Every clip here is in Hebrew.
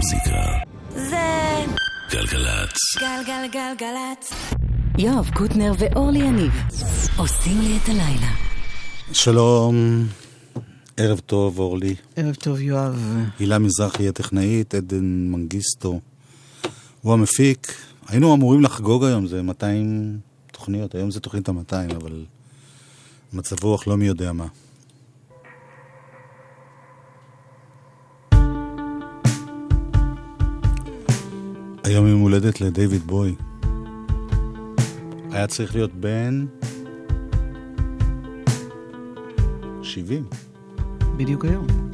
המוזיקה. זה גלגלצ. גלגלגלגלצ. יואב קוטנר ואורלי יניב עושים לי את הלילה. שלום, ערב טוב אורלי. ערב טוב, יואב. הילה מזרחי הטכנאית, עדן מנגיסטו. הוא המפיק. היינו אמורים לחגוג היום, זה 200 תוכניות, היום זה תוכנית ה-200, אבל מצב רוח לא מי יודע מה. היום יום הולדת לדייוויד בוי. היה צריך להיות בן 70. בדיוק היום.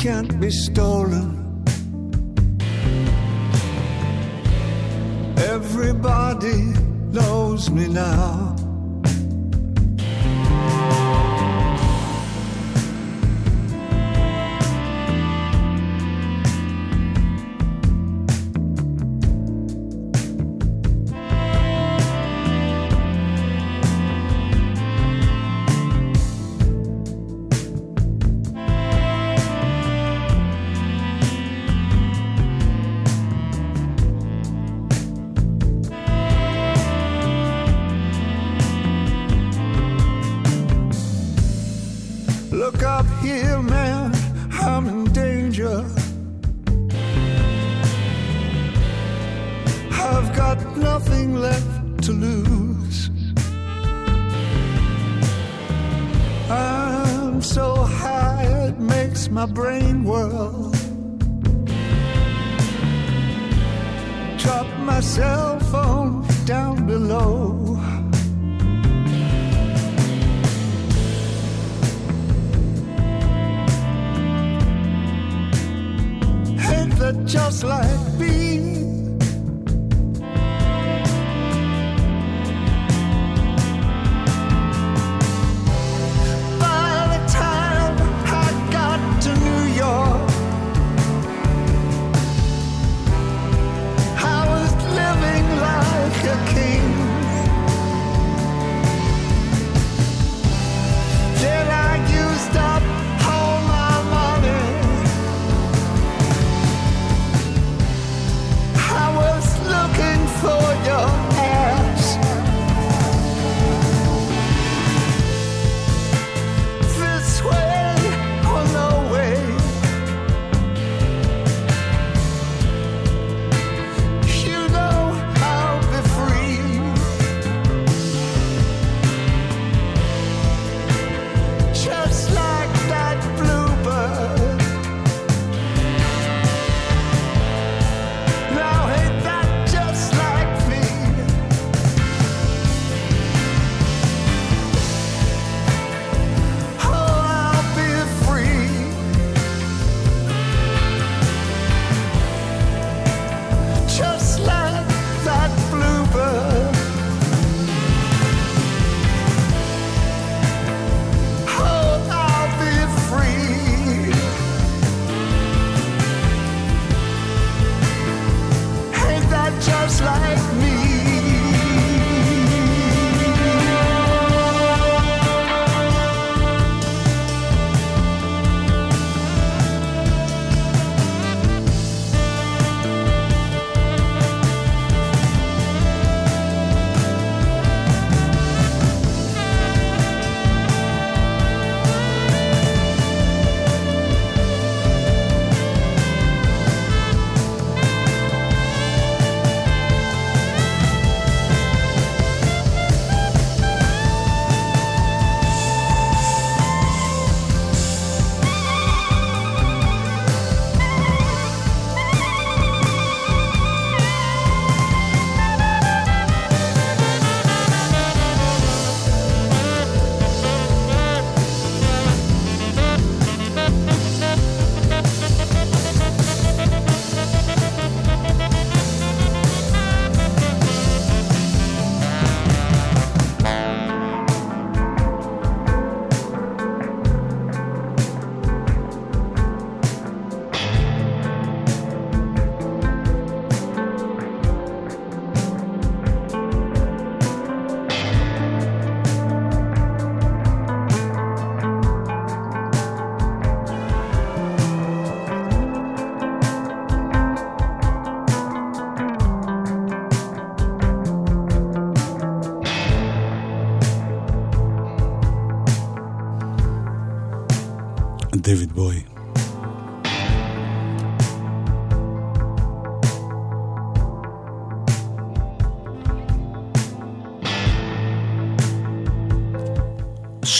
Can't be stolen. Everybody knows me now.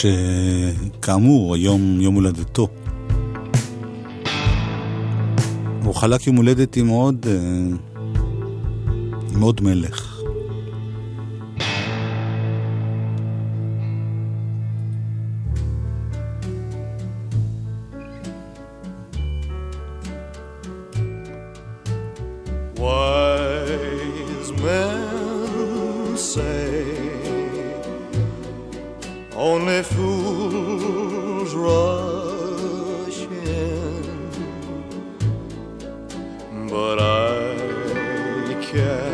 שכאמור, היום יום הולדתו. הוא חלק יום הולדת עם עוד, אה, עם עוד מלך. But I can't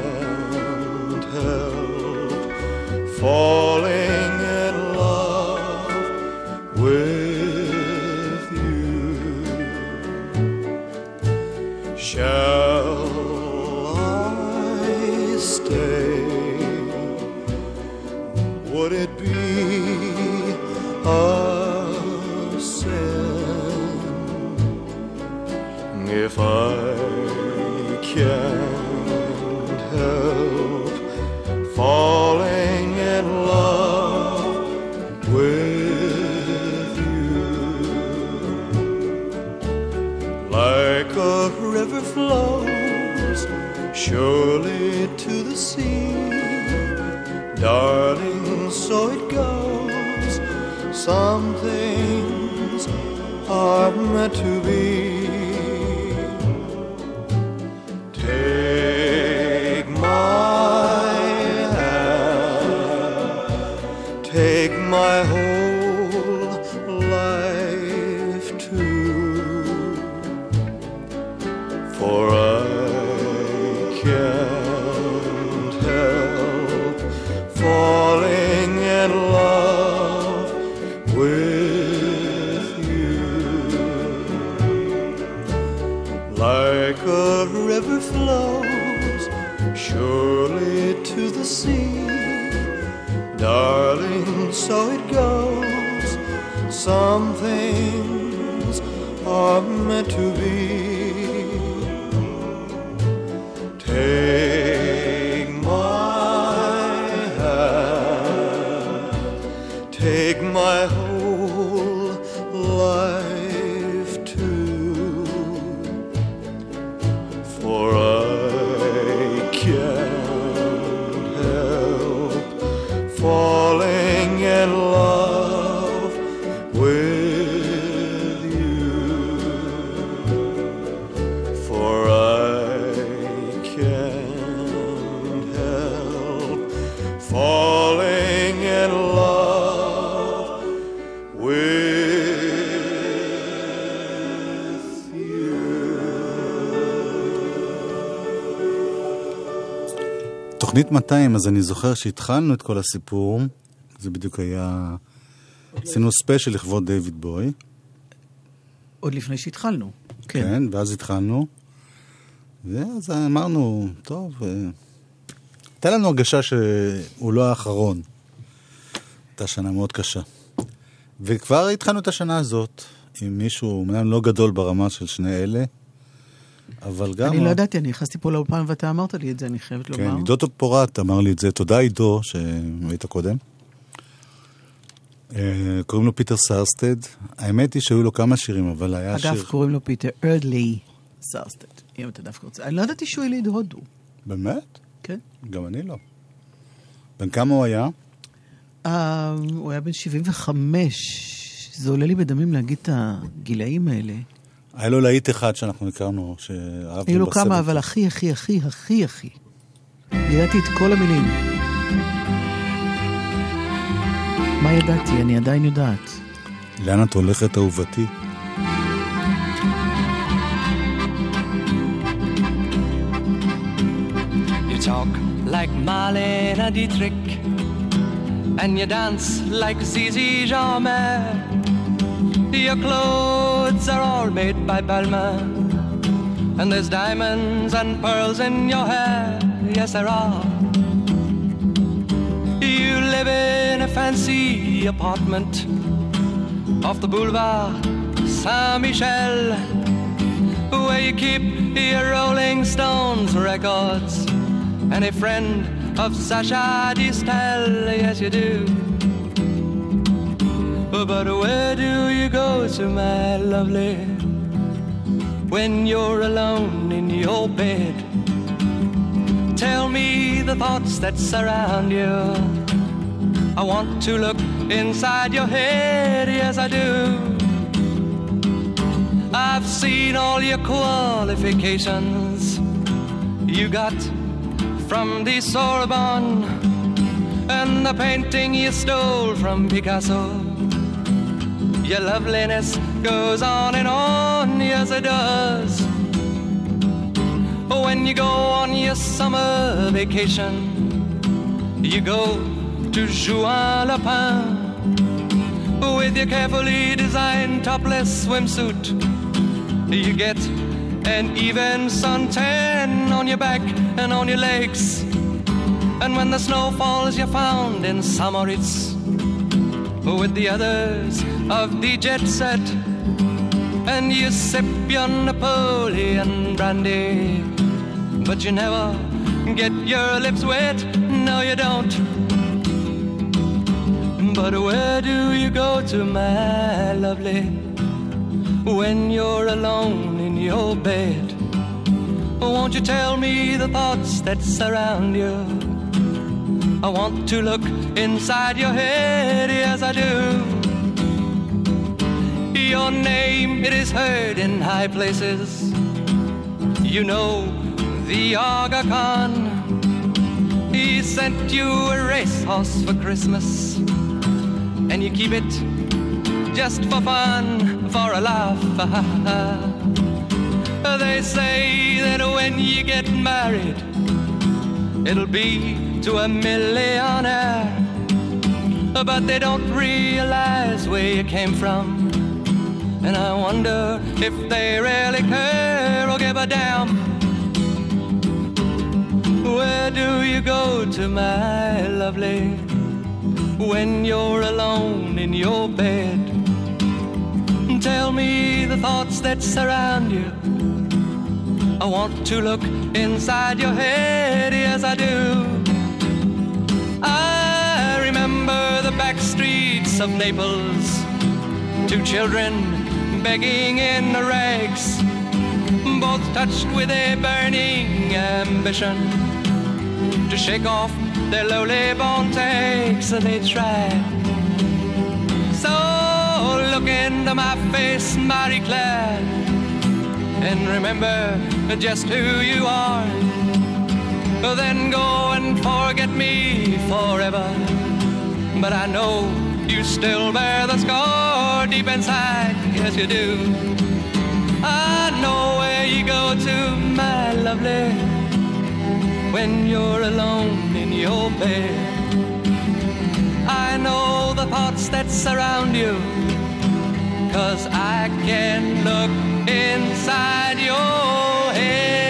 תוכנית 200, אז אני זוכר שהתחלנו את כל הסיפור, זה בדיוק היה... עשינו ספיישל לכבוד דיוויד בוי, עוד לפני שהתחלנו. כן. כן, ואז התחלנו, ואז אמרנו, טוב, אה, הייתה לנו הרגשה שהוא לא האחרון. הייתה שנה מאוד קשה. וכבר התחלנו את השנה הזאת עם מישהו, אומנם לא גדול ברמה של שני אלה, אבל גם... אני לא ידעתי, אני נכנסתי פה לאולפן ואתה אמרת לי את זה, אני חייבת כן, לומר. עידו פורט אמר לי את זה, תודה עידו, שהיית קודם. אה, קוראים לו פיטר סרסטד. האמת היא שהיו לו כמה שירים, אבל היה אגב, שיר... קוראים לו פיטר ארדלי סרסטד, אם אתה דווקא רוצה. אני לא ידעתי שהוא יליד הודו. באמת? כן. גם אני לא. בן כמה הוא היה? אה, הוא היה בן 75. זה עולה לי בדמים להגיד את הגילאים האלה. היה לו להיט אחד שאנחנו הכרנו, שאהבנו היו לו בסרט. כמה, אבל הכי, הכי, הכי, הכי, הכי. ידעתי את כל המילים. מה ידעתי? אני עדיין יודעת. לאן את הולכת, אהובתי? You talk like Marlene Dietrich, and you dance like Zizi Jeanmaire. Your clothes are all made by Balmain, and there's diamonds and pearls in your hair. Yes, there are. You live in a fancy apartment off the boulevard Saint Michel, where you keep your Rolling Stones records. And a friend of Sasha Distel, yes you do. But where do you go to, my lovely, when you're alone in your bed? Tell me the thoughts that surround you. I want to look inside your head, yes I do. I've seen all your qualifications you got from the Sorbonne and the painting you stole from Picasso. Your loveliness goes on and on, yes it does. When you go on your summer vacation, you go to Juan Lapin with your carefully designed topless swimsuit. You get an even suntan on your back and on your legs. And when the snow falls, you're found in Samoritz with the others of the jet set. And you sip your Napoleon brandy, but you never get your lips wet. No, you don't. But where do you go to, my lovely, when you're alone in your bed? Won't you tell me the thoughts that surround you? I want to look inside your head, yes I do. Your name, it is heard in high places. You know the Aga Khan. He sent you a racehorse for Christmas, and you keep it just for fun, for a laugh. they say that when you get married, it'll be to a millionaire. But they don't realize where you came from. And I wonder if they really care or give a damn. Where do you go to, my lovely, when you're alone in your bed? Tell me the thoughts that surround you. I want to look inside your head, yes, I do. I remember the back streets of Naples, two children begging in the rags, both touched with a burning ambition to shake off their lowly born takes, and they try. So look into my face, Marie Claire, and remember just who you are. Then go and forget me forever. But I know you still bear the scar deep inside, yes you do. I know where you go to, my lovely, when you're alone in your bed. I know the thoughts that surround you, cause I can look inside your head.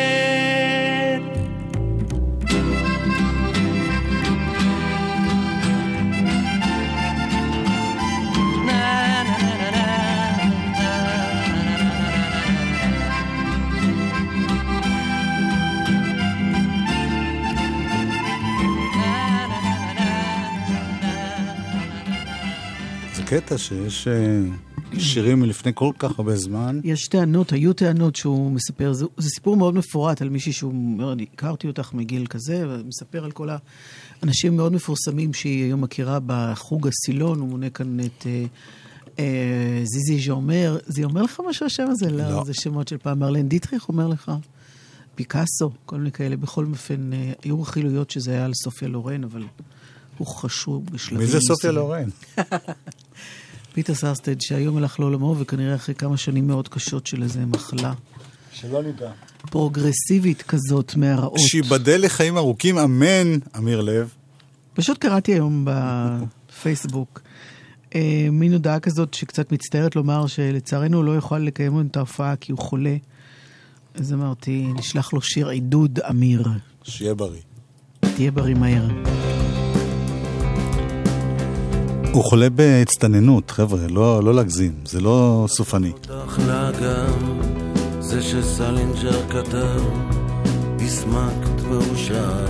קטע שיש אה, שירים מלפני כל כך הרבה זמן. יש טענות, היו טענות שהוא מספר, זה, זה סיפור מאוד מפורט על מישהי שהוא אומר, אני הכרתי אותך מגיל כזה, ומספר על כל האנשים מאוד מפורסמים שהיא היום מכירה בחוג הסילון, הוא מונה כאן את אה, אה, זיזי ז'אומר. זה אומר לך משהו השם הזה? לא. לא. זה שמות של פעם. מרלן דיטריך אומר לך. פיקאסו, כל מיני כאלה. בכל אופן, אה, היו רכילויות שזה היה על סופיה לורן, אבל הוא חשוב בשלבים מי זה סופיה. לורן? פיטר סרסטד, שהיום הלך לעולמו, וכנראה אחרי כמה שנים מאוד קשות של איזה מחלה שלא נדע. פרוגרסיבית כזאת מהרעות. שיבדל לחיים ארוכים, אמן, אמיר לב. פשוט קראתי היום בפייסבוק אה, מין הודעה כזאת שקצת מצטערת לומר שלצערנו הוא לא יוכל לקיים את ההופעה כי הוא חולה. אז אמרתי, נשלח לו שיר עידוד, אמיר. שיהיה בריא. תהיה בריא מהר. הוא חולה בהצטננות, חבר'ה, לא, לא להגזים, זה לא סופני. זה שסלינג'ר כתב, הסמקת והוא שאל.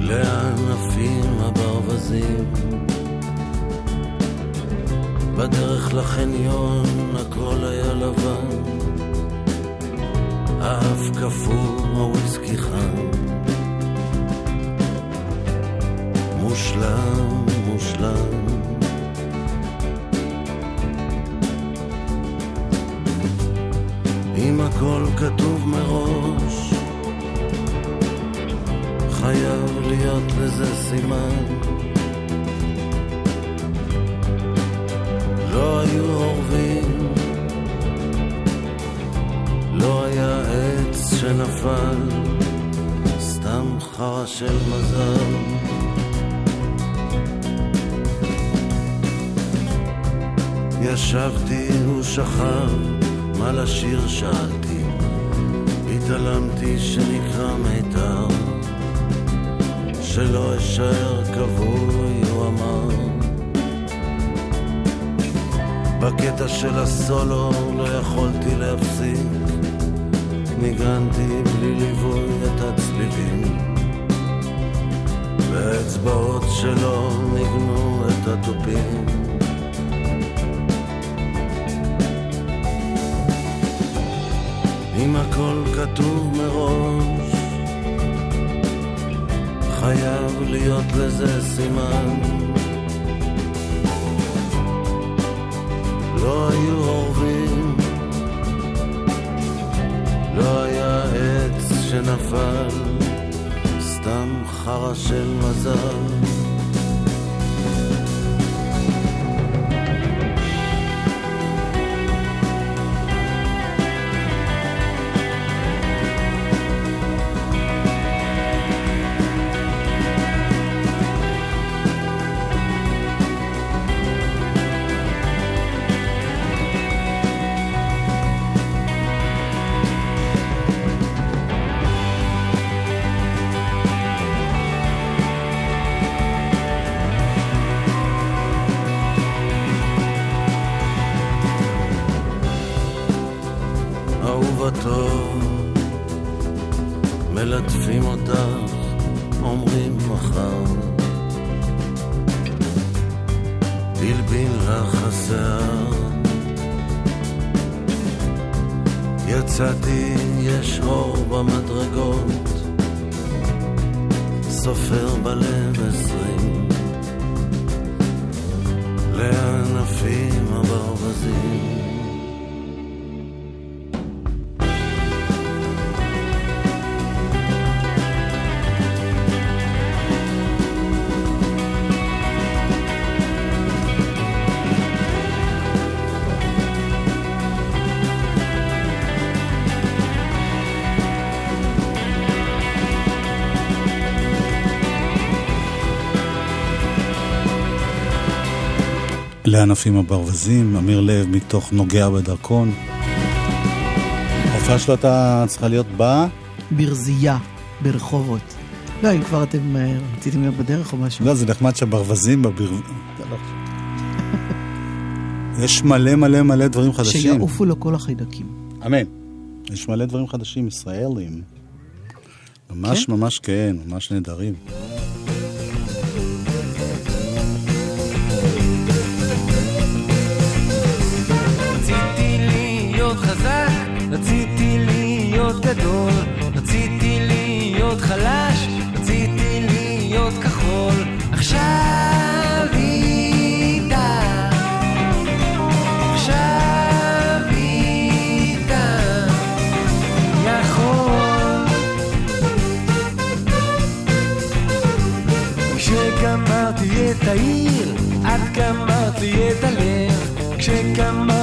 לאן עפים הברווזים? בדרך לחניון הכל היה לבן, האף קפוא, הוויסקי חם. מושלם, מושלם. אם הכל כתוב מראש, חייב להיות לזה סימן. לא היו אורבים, לא היה עץ שנפל, סתם חרא של מזל. ישבתי, הוא שכב, מה לשיר שאלתי, התעלמתי שנקרא מיתר, שלא אשאר כבוי, הוא אמר. בקטע של הסולו לא יכולתי להפסיק, ניגנתי בלי ליווי את הצלילים, והאצבעות שלו ניגנו את התופים. אם הכל כתוב מראש, חייב להיות לזה סימן. לא היו אורבים, לא היה עץ שנפל, סתם חרא של מזל. לענפים הברווזים, אמיר לב מתוך נוגע בדרכון. ההופעה שלו הייתה צריכה להיות ב... ברזייה, ברחובות. לא, אם כבר אתם אה, רציתם להיות בדרך או משהו. לא, זה נחמד שהברווזים בבר... יש מלא מלא מלא דברים חדשים. שיעופו לו כל החיידקים. אמן. יש מלא דברים חדשים ישראלים. ממש כן? ממש כן, ממש נהדרים. כשגמרתי את העיר, את גמרת לי את הלב. כשגמרת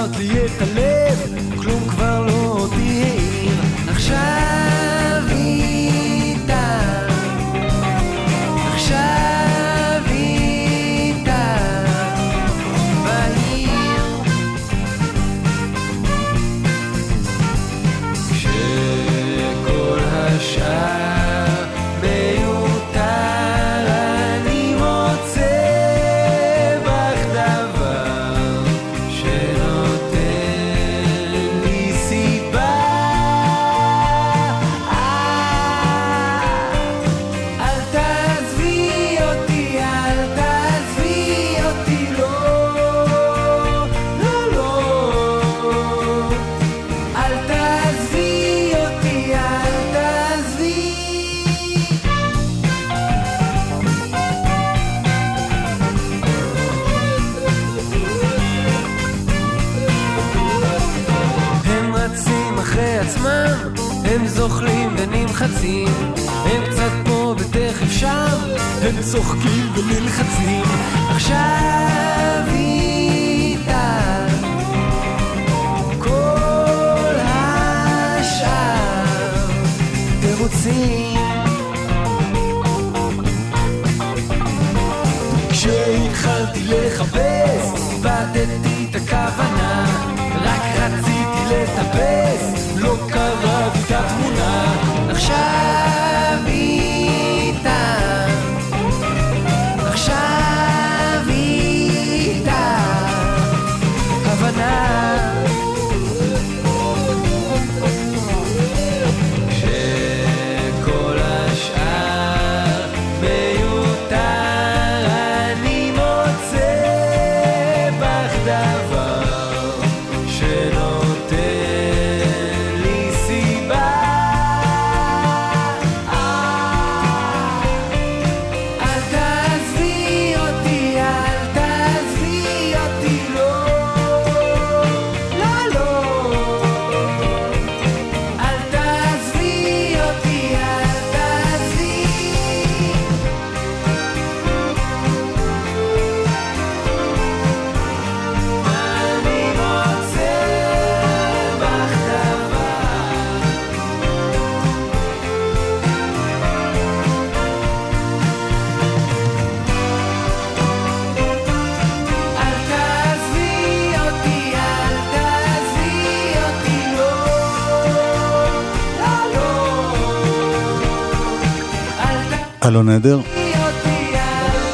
אלון עדר.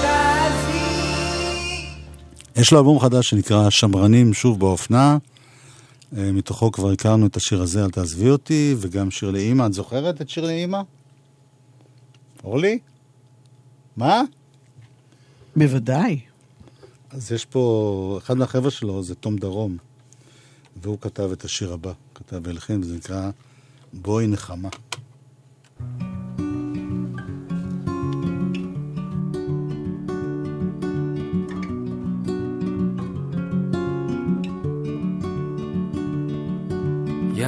תעזבי. יש לו אלבום חדש שנקרא שמרנים שוב באופנה. אה, מתוכו כבר הכרנו את השיר הזה, אל תעזבי אותי, וגם שיר לאימא. את זוכרת את שיר לאימא? אורלי? מה? בוודאי. אז יש פה, אחד מהחבר'ה שלו זה תום דרום, והוא כתב את השיר הבא, כתב והלחין, וזה נקרא בואי נחמה.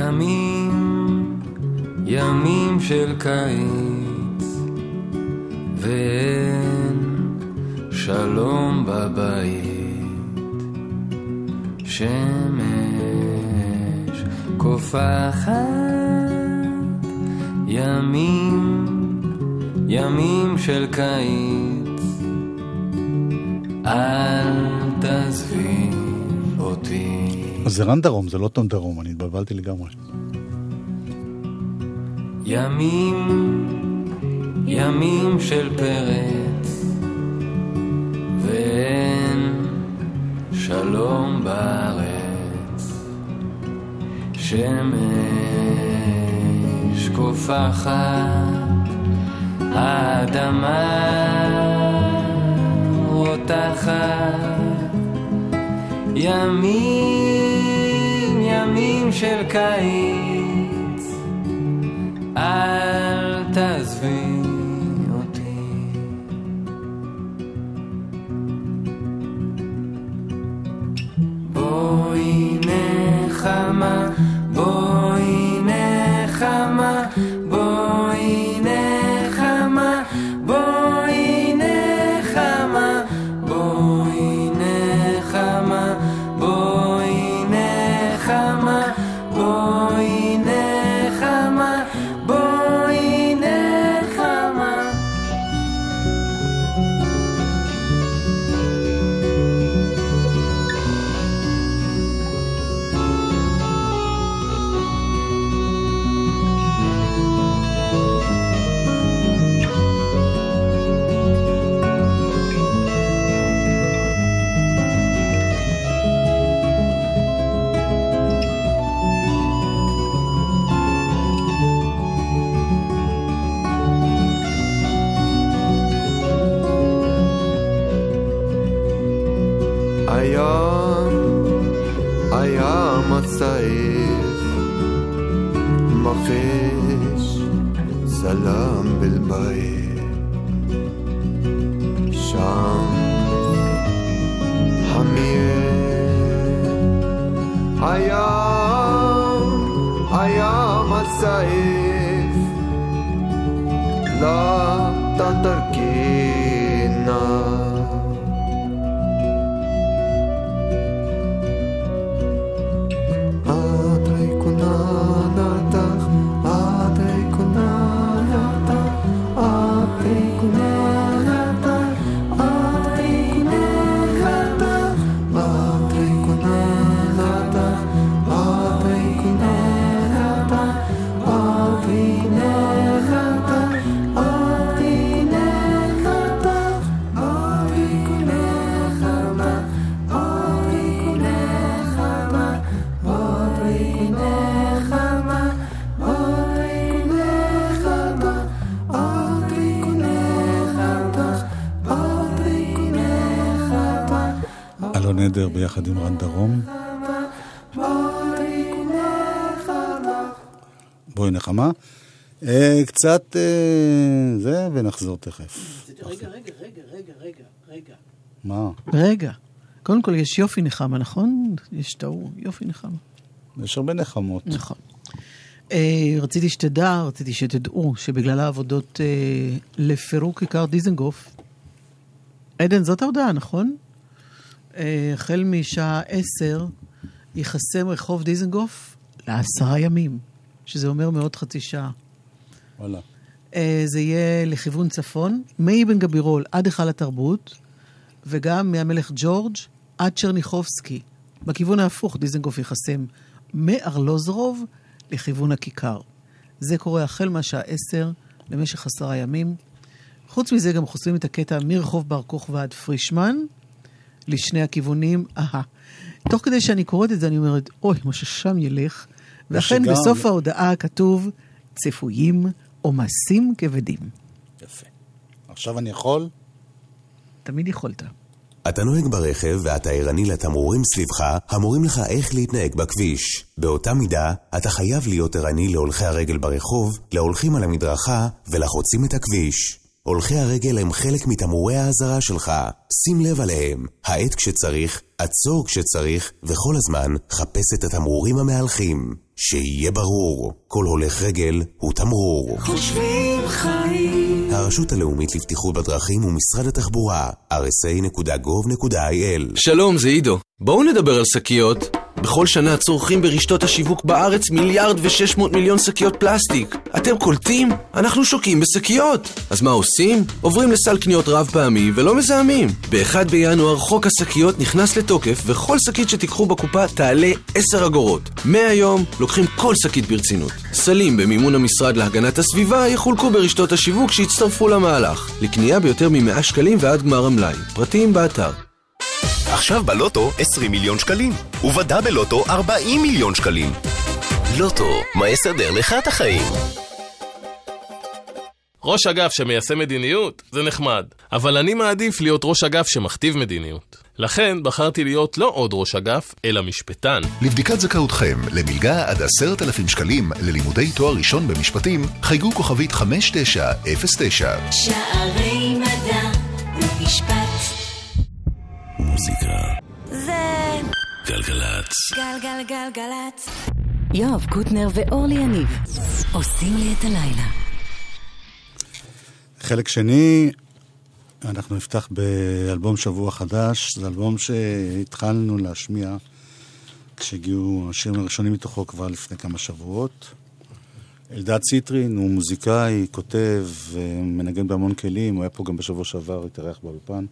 ימים, ימים של קיץ, ואין שלום בבית. שמש קופחת, ימים, ימים של קיץ, אל זה רן דרום, זה לא תום דרום, אני התבלבלתי לגמרי. ימים, ימים של פרץ, ואין שלום בארץ. שמש קופחת, האדמה רותחת, ימים של קיץ. היה, היה מצעף, מפש, סלם בלבית. עדר ביחד עם רן דרום. בואי נחמה. אה, קצת אה, זה, ונחזור תכף. רגע, רגע, רגע, רגע, רגע, רגע. מה? רגע. קודם כל, יש יופי נחמה, נכון? יש טעו, יופי נחמה. יש הרבה נחמות. נכון. אה, רציתי שתדע, רציתי שתדעו, שבגלל העבודות לפירוק כיכר דיזנגוף, עדן, זאת ההודעה, נכון? החל משעה עשר ייחסם רחוב דיזנגוף לעשרה ימים, שזה אומר מאוד חצי שעה. וואלה. אה, זה יהיה לכיוון צפון, מאבן גבירול עד היכל התרבות, וגם מהמלך ג'ורג' עד צ'רניחובסקי. בכיוון ההפוך, דיזנגוף ייחסם מארלוזרוב לכיוון הכיכר. זה קורה החל מהשעה עשר למשך עשרה ימים. חוץ מזה גם חוסמים את הקטע מרחוב בר כוכבא עד פרישמן, לשני הכיוונים. אהה. תוך כדי שאני קוראת את זה, אני אומרת, אוי, מה ששם ילך. ואכן, ושגם- בסוף ההודעה כתוב, צפויים עומסים כבדים. יפה. עכשיו אני יכול? תמיד יכולת. אתה נוהג ברכב ואתה ערני לתמרורים סביבך המורים לך איך להתנהג בכביש. באותה מידה, אתה חייב להיות ערני להולכי הרגל ברחוב, להולכים על המדרכה ולחוצים את הכביש. הולכי הרגל הם חלק מתמרורי האזהרה שלך. שים לב עליהם. האט כשצריך, עצור כשצריך, וכל הזמן חפש את התמרורים המהלכים. שיהיה ברור, כל הולך רגל הוא תמרור. חושבים חיים. הרשות הלאומית לבטיחות בדרכים ומשרד התחבורה, rsa.gov.il שלום, זה עידו. בואו נדבר על שקיות. בכל שנה צורכים ברשתות השיווק בארץ מיליארד ושש מאות מיליון שקיות פלסטיק. אתם קולטים? אנחנו שוקעים בשקיות. אז מה עושים? עוברים לסל קניות רב פעמי ולא מזהמים. ב-1 בינואר חוק השקיות נכנס לתוקף וכל שקית שתיקחו בקופה תעלה 10 אגורות. מהיום לוקחים כל שקית ברצינות. סלים במימון המשרד להגנת הסביבה יחולקו ברשתות השיווק שהצטרפו למהלך. לקנייה ביותר מ-100 שקלים ועד גמר המלאי. פרטים באתר. עכשיו בלוטו 20 מיליון שקלים, ובדה בלוטו 40 מיליון שקלים. לוטו, מה יסדר לך את החיים? ראש אגף שמיישם מדיניות זה נחמד, אבל אני מעדיף להיות ראש אגף שמכתיב מדיניות. לכן בחרתי להיות לא עוד ראש אגף, אלא משפטן. לבדיקת זכאותכם למלגה עד עשרת אלפים שקלים ללימודי תואר ראשון במשפטים, חייגו כוכבית 5909. שערי מדע ומשפט. מוזיקה. זה גלגלצ. גלגלגלגלצ. יואב קוטנר ואורלי יניב עושים לי את הלילה. חלק שני, אנחנו נפתח באלבום שבוע חדש. זה אלבום שהתחלנו להשמיע כשהגיעו השירים הראשונים מתוכו כבר לפני כמה שבועות. אלדד ציטרין הוא מוזיקאי, כותב, מנגן בהמון כלים, הוא היה פה גם בשבוע שעבר, התארח באולפן.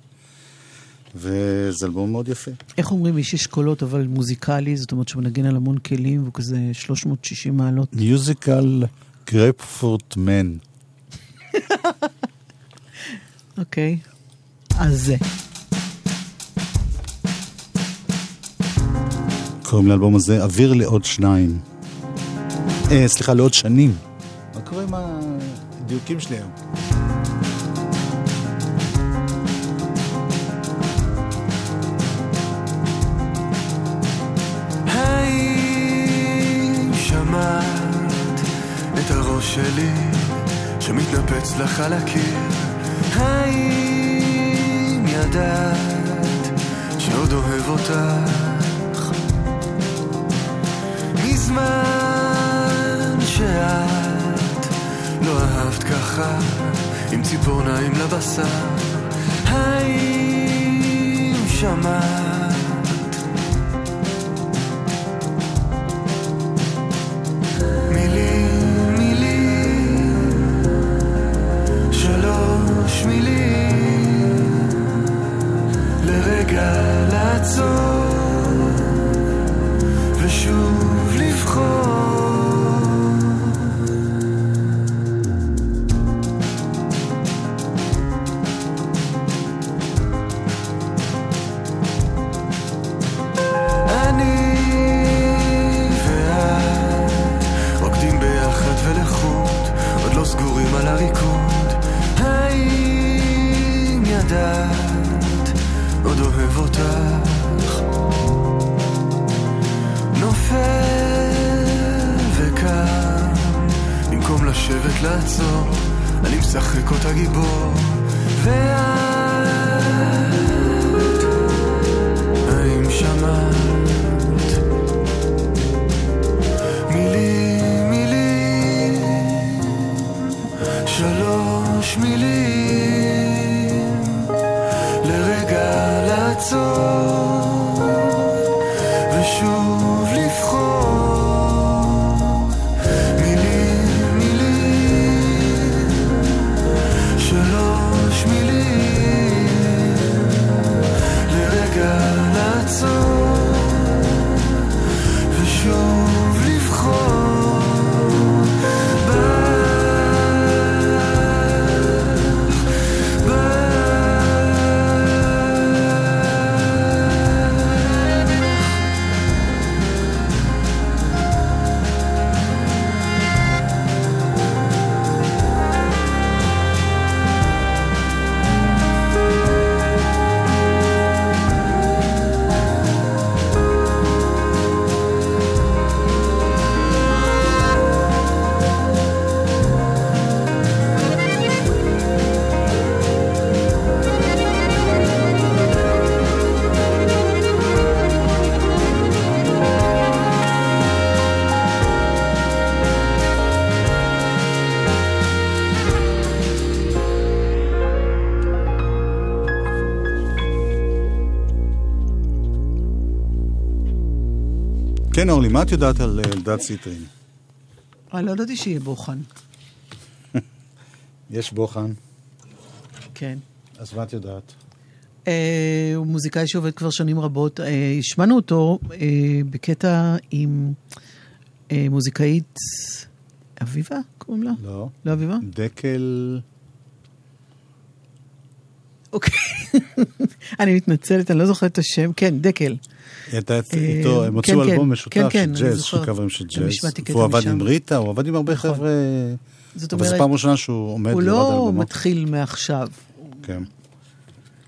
וזה אלבום מאוד יפה. איך אומרים איש אשכולות אבל מוזיקלי, זאת אומרת שהוא מנגן על המון כלים והוא כזה 360 מעלות. מיוזיקל גרפפורט מן. אוקיי, אז זה. קוראים לאלבום הזה אוויר לעוד שניים. אה, סליחה, לעוד שנים. מה קורה עם הדיוקים שלי היום? האם שמעת את הראש שלי שמתנפץ לך על הקיר? האם ידעת שעוד אוהב אותך? מזמן שאת לא אהבת ככה עם ציפורניים לבשר האם שמעת כן, אורלי, מה את יודעת על אה, אלדד ציטרין? אה, לא ידעתי שיהיה בוחן. יש בוחן, כן. אז מה את יודעת? אה, הוא מוזיקאי שעובד כבר שנים רבות. השמענו אותו בקטע עם מוזיקאית אביבה, קוראים לה? לא. לא אביבה? דקל... אוקיי. אני מתנצלת, אני לא זוכרת את השם. כן, דקל. הייתה אה, איתו, הם כן, הוציאו כן, אלבום כן, משותף של ג'אז, של. קאברים של ג'אז. והוא עבד. עם ריטה, הוא עבד עם הרבה נכון. חבר'ה... זאת אבל זו אומרת, פעם ראשונה שהוא עומד הוא לא. מתחיל מעכשיו. כן.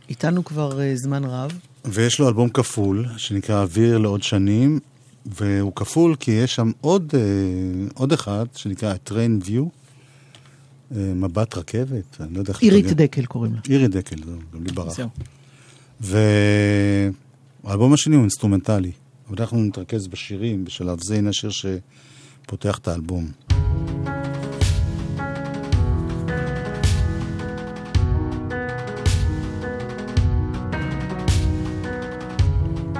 איתנו כבר אה, זמן רב. ויש לו אלבום כפול, שנקרא אוויר לעוד שנים, והוא כפול כי יש שם עוד, אה, עוד אחד, שנקרא View, אה, מבט רכבת, אני לא יודע איך... לתרגם. דקל קוראים לה. עירית דקל, גם לי ברח. זהו. והאלבום השני הוא אינסטרומנטלי, אבל אנחנו נתרכז בשירים בשלב זה, הנה השיר שפותח את האלבום.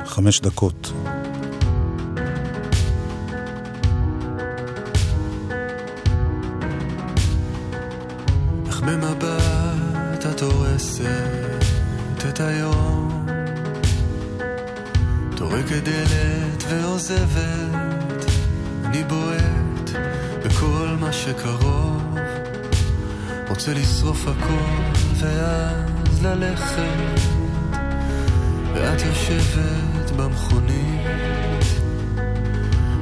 חמש דקות. רוצה לשרוף הכל ואז ללכת. ואת יושבת במכונית.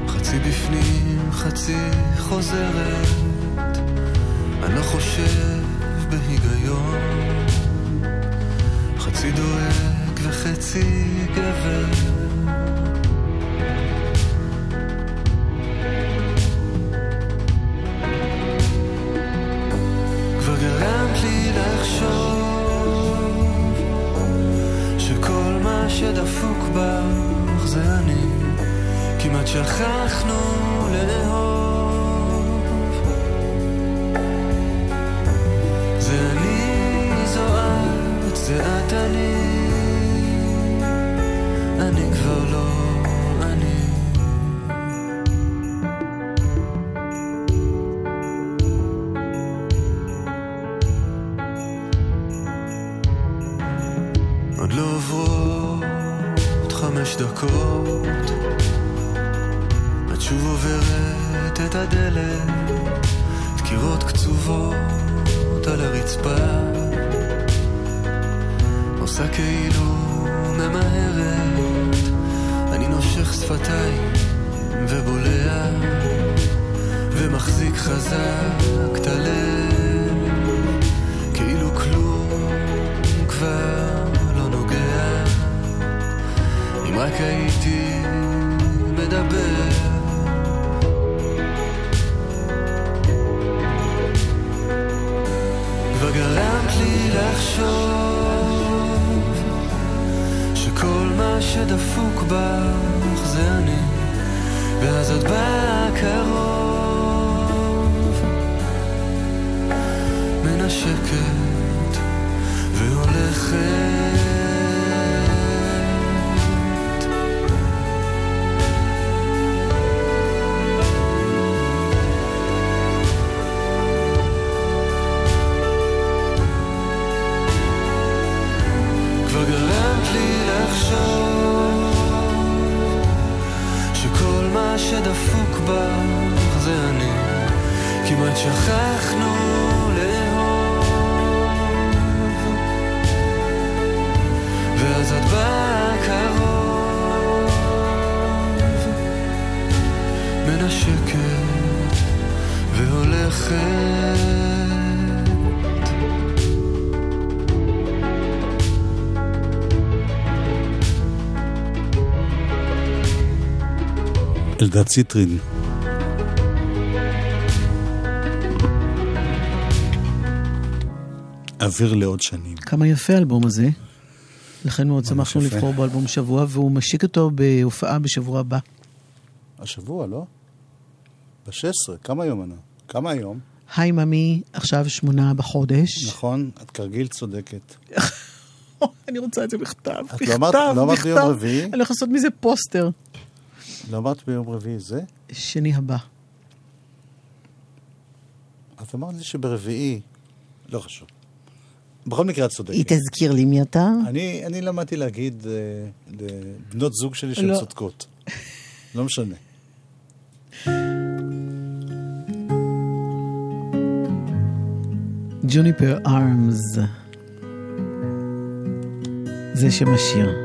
חצי בפנים חצי חוזרת. אני לא חושב בהיגיון. חצי דואג וחצי גבר שכחנו לאהוב. זה אני, זו את, זה את אני. אני כבר לא אני. עוד לא עוברות חמש דקות. את הדלת, דקירות קצובות על הרצפה, עושה כאילו ממהרת, אני נושך שפתיים ובולע, ומחזיק חזק את הלב, כאילו כלום כבר לא נוגע, אם רק הייתי מדבר. שדפוק בך זה אני, ואז את באה קרוב, מנשקת והולכת. מנשקת והולכת אלדד ציטרין. אוויר לעוד שנים. כמה יפה האלבום הזה. לכן מאוד שמחנו. לבחור בו אלבום שבוע, והוא משיק אותו בהופעה בשבוע הבא. השבוע, לא? ב-16, כמה יום אנו? כמה היום? היי ממי, עכשיו שמונה בחודש. נכון, את כרגיל צודקת. אני רוצה את זה בכתב. את לא אמרת- לא אמרת ביום. רביעי? אני הולך לעשות מזה פוסטר. לא אמרת ביום רביעי זה? שני הבא. את אמרת לי שברביעי... לא חשוב. בכל מקרה את צודקת. היא תזכיר לי מי אתה? אני, אני למדתי להגיד אה, לבנות זוג שלי שהן לא. צודקות. לא משנה. ג'וניפר ארמס. זה שם השיר.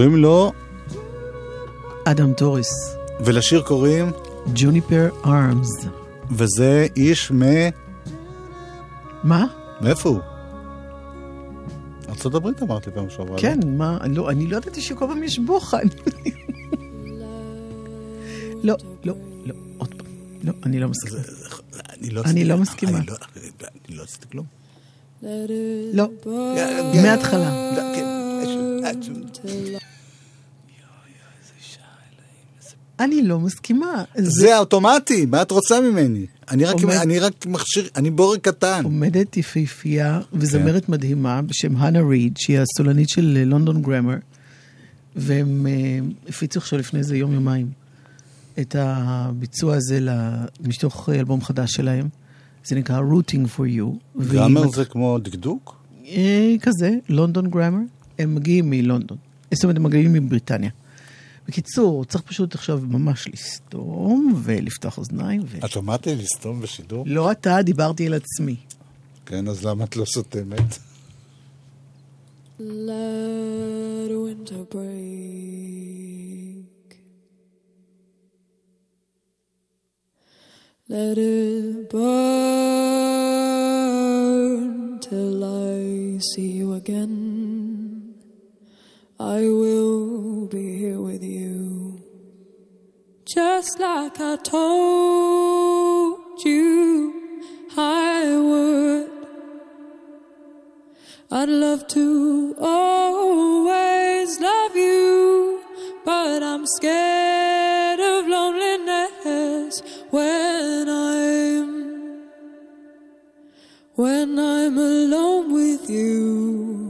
קוראים לו, אדם טוריס, ולשיר קוראים, Juniper Arms. וזה איש מ... מה? מאיפה הוא? ארצות הברית אמרת לי פעם שעברה. לא? כן, מה? אני לא, אני לא ידעתי שכל פעם יש בוחן. לא, לא, לא, עוד פעם. לא, אני לא מסכימה. אני לא לא מסכימה. לא- אני לא עשיתי כלום. לא, מההתחלה. אני לא מסכימה. זה אוטומטי, מה את רוצה ממני? אני רק, עומד- אני רק מכשיר, אני בורג קטן. עומדת יפהפייה וזמרת כן. מדהימה בשם הנה ריד, שהיא הסולנית של אה, לונדון גרמר, והם אה, הפיצו עכשיו לפני איזה יום-יומיים את הביצוע הזה מתוך אה, אלבום חדש שלהם. זה נקרא Rooting for You. והיא גראמר מת- זה כמו דקדוק? אה, כזה, לונדון גרמר. הם מגיעים מלונדון. זאת אומרת, הם מגיעים מבריטניה. בקיצור, צריך פשוט עכשיו ממש לסתום ולפתוח אוזניים. ו... את אמרת לי לסתום בשידור? לא אתה, דיברתי אל עצמי. כן, אז למה את לא סותמת? Let winter break. Let it burn till I see you again. I will be here with you. Just like I told you I would. I'd love to always love you, but I'm scared of loneliness when I'm when I'm alone with you.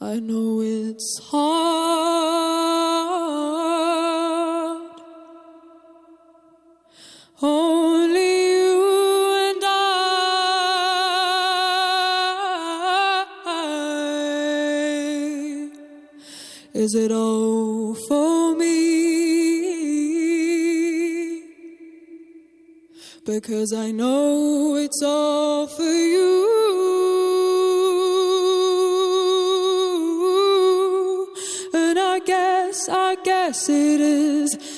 I know it's hard. Only you and I. Is it all for me? Because I know it's all for you. yes, it is.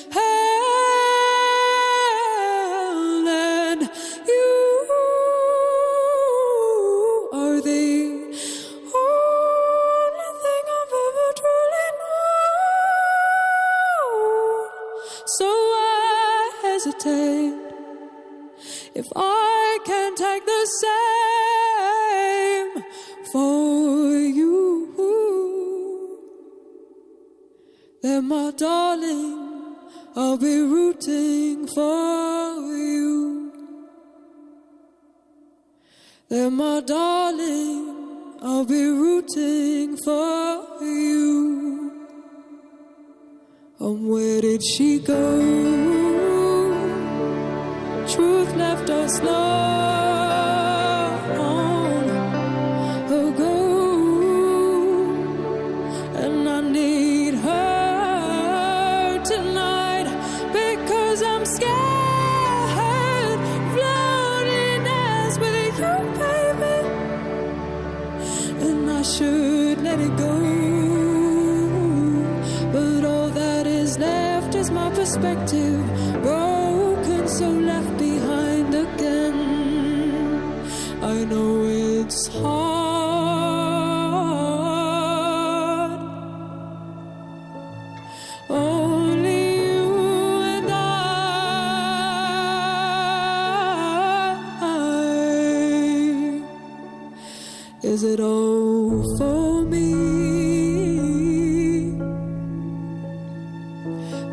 Is it all for me?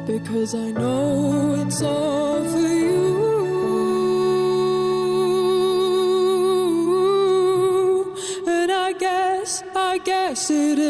Because I know it's all for you. And I guess, I guess it is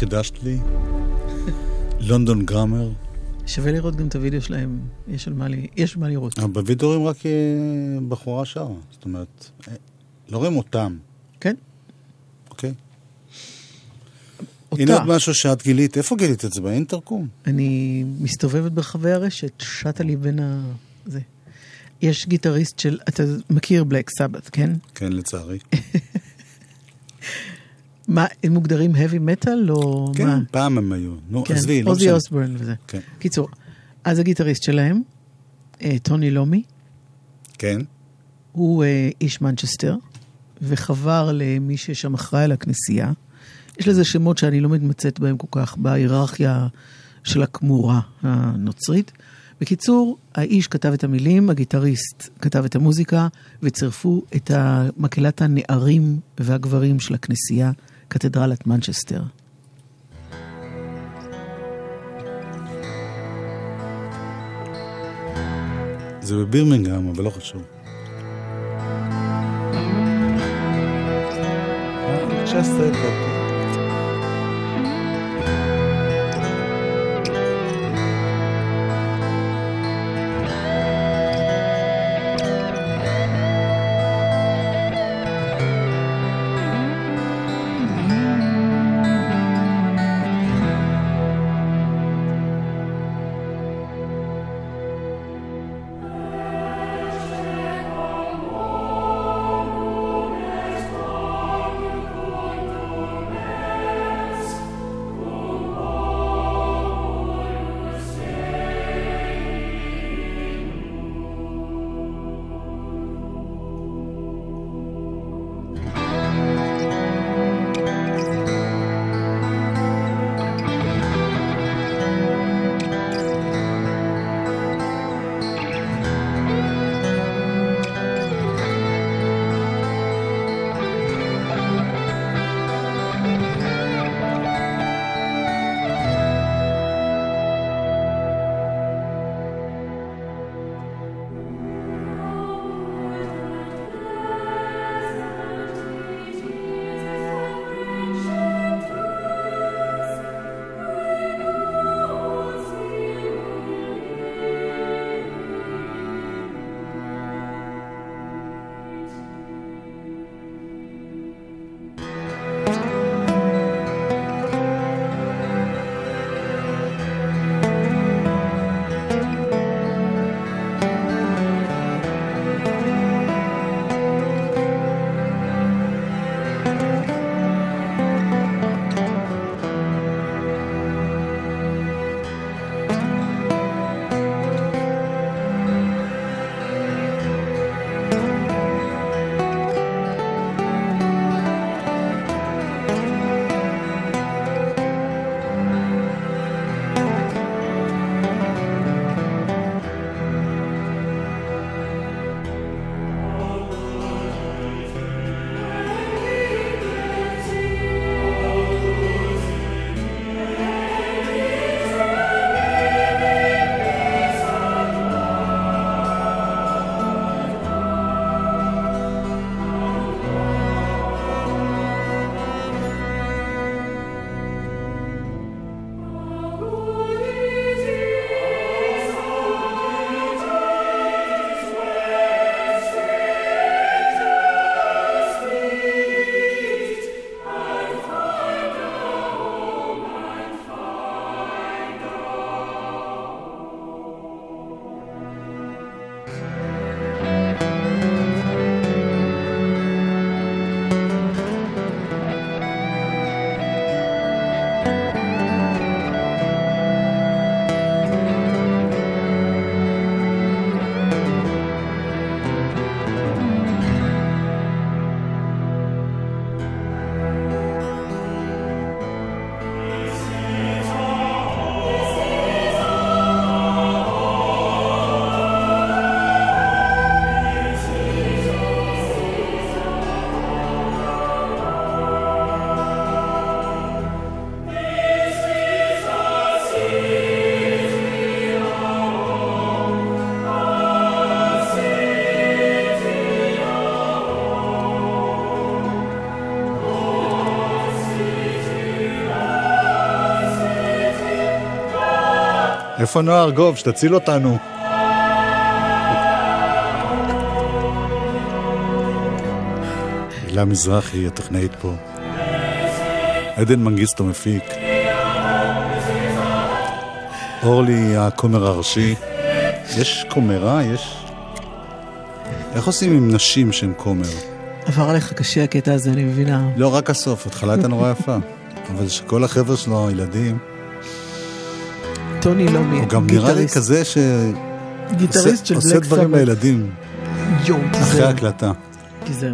חידשת לי. לונדון גראמר. שווה לראות גם את הוידאו שלהם, יש על מה, לי, יש מה לראות. אבל בווידאו רואים רק אה, בחורה שרה. זאת אומרת, אה, לא רואים אותם. כן. אוקיי. אותה. הנה עוד משהו שאת גילית. איפה גילית את זה? באינטרקום? אני מסתובבת ברחבי הרשת, שטה לי בין ה... זה. יש גיטריסט של, אתה מכיר בלק סבת, כן? כן, לצערי. מה, הם מוגדרים heavy metal או כן, מה? פעם הם היו. נו, כן, עזבי, לא עוזי משנה. אוסבורן וזה. כן. קיצור, אז הגיטריסט שלהם, אה, טוני לומי, כן. הוא אה, איש מנצ'סטר, וחבר למי ששם אחראי על הכנסייה. יש לזה שמות שאני לא מתמצאת בהם כל כך בהיררכיה של הכמורה הנוצרית. בקיצור, האיש כתב את המילים, הגיטריסט כתב את המוזיקה, וצירפו את מקהלת הנערים והגברים של הכנסייה, קתדרלת מנצ'סטר. זה בבירמינגהם, אבל לא חשוב. צ'סטר, איפה נועה ארגוב? שתציל אותנו. הילה מזרחי, הטכנאית פה. עדן מנגיסטו מפיק. אורלי הכומר הראשי. יש כומרה? יש... איך עושים עם נשים שהן כומר? עבר עליך קשה הקטע הזה, אני מבינה. לא, רק הסוף, התחלה הייתה נורא יפה. אבל שכל החבר'ה שלו, הילדים, טוני לומי, הוא גם נראה לי כזה ש... גיטריסט של עושה בלק דברים סאבת. לילדים. יואו, אחרי גיזר. ההקלטה. גיזר.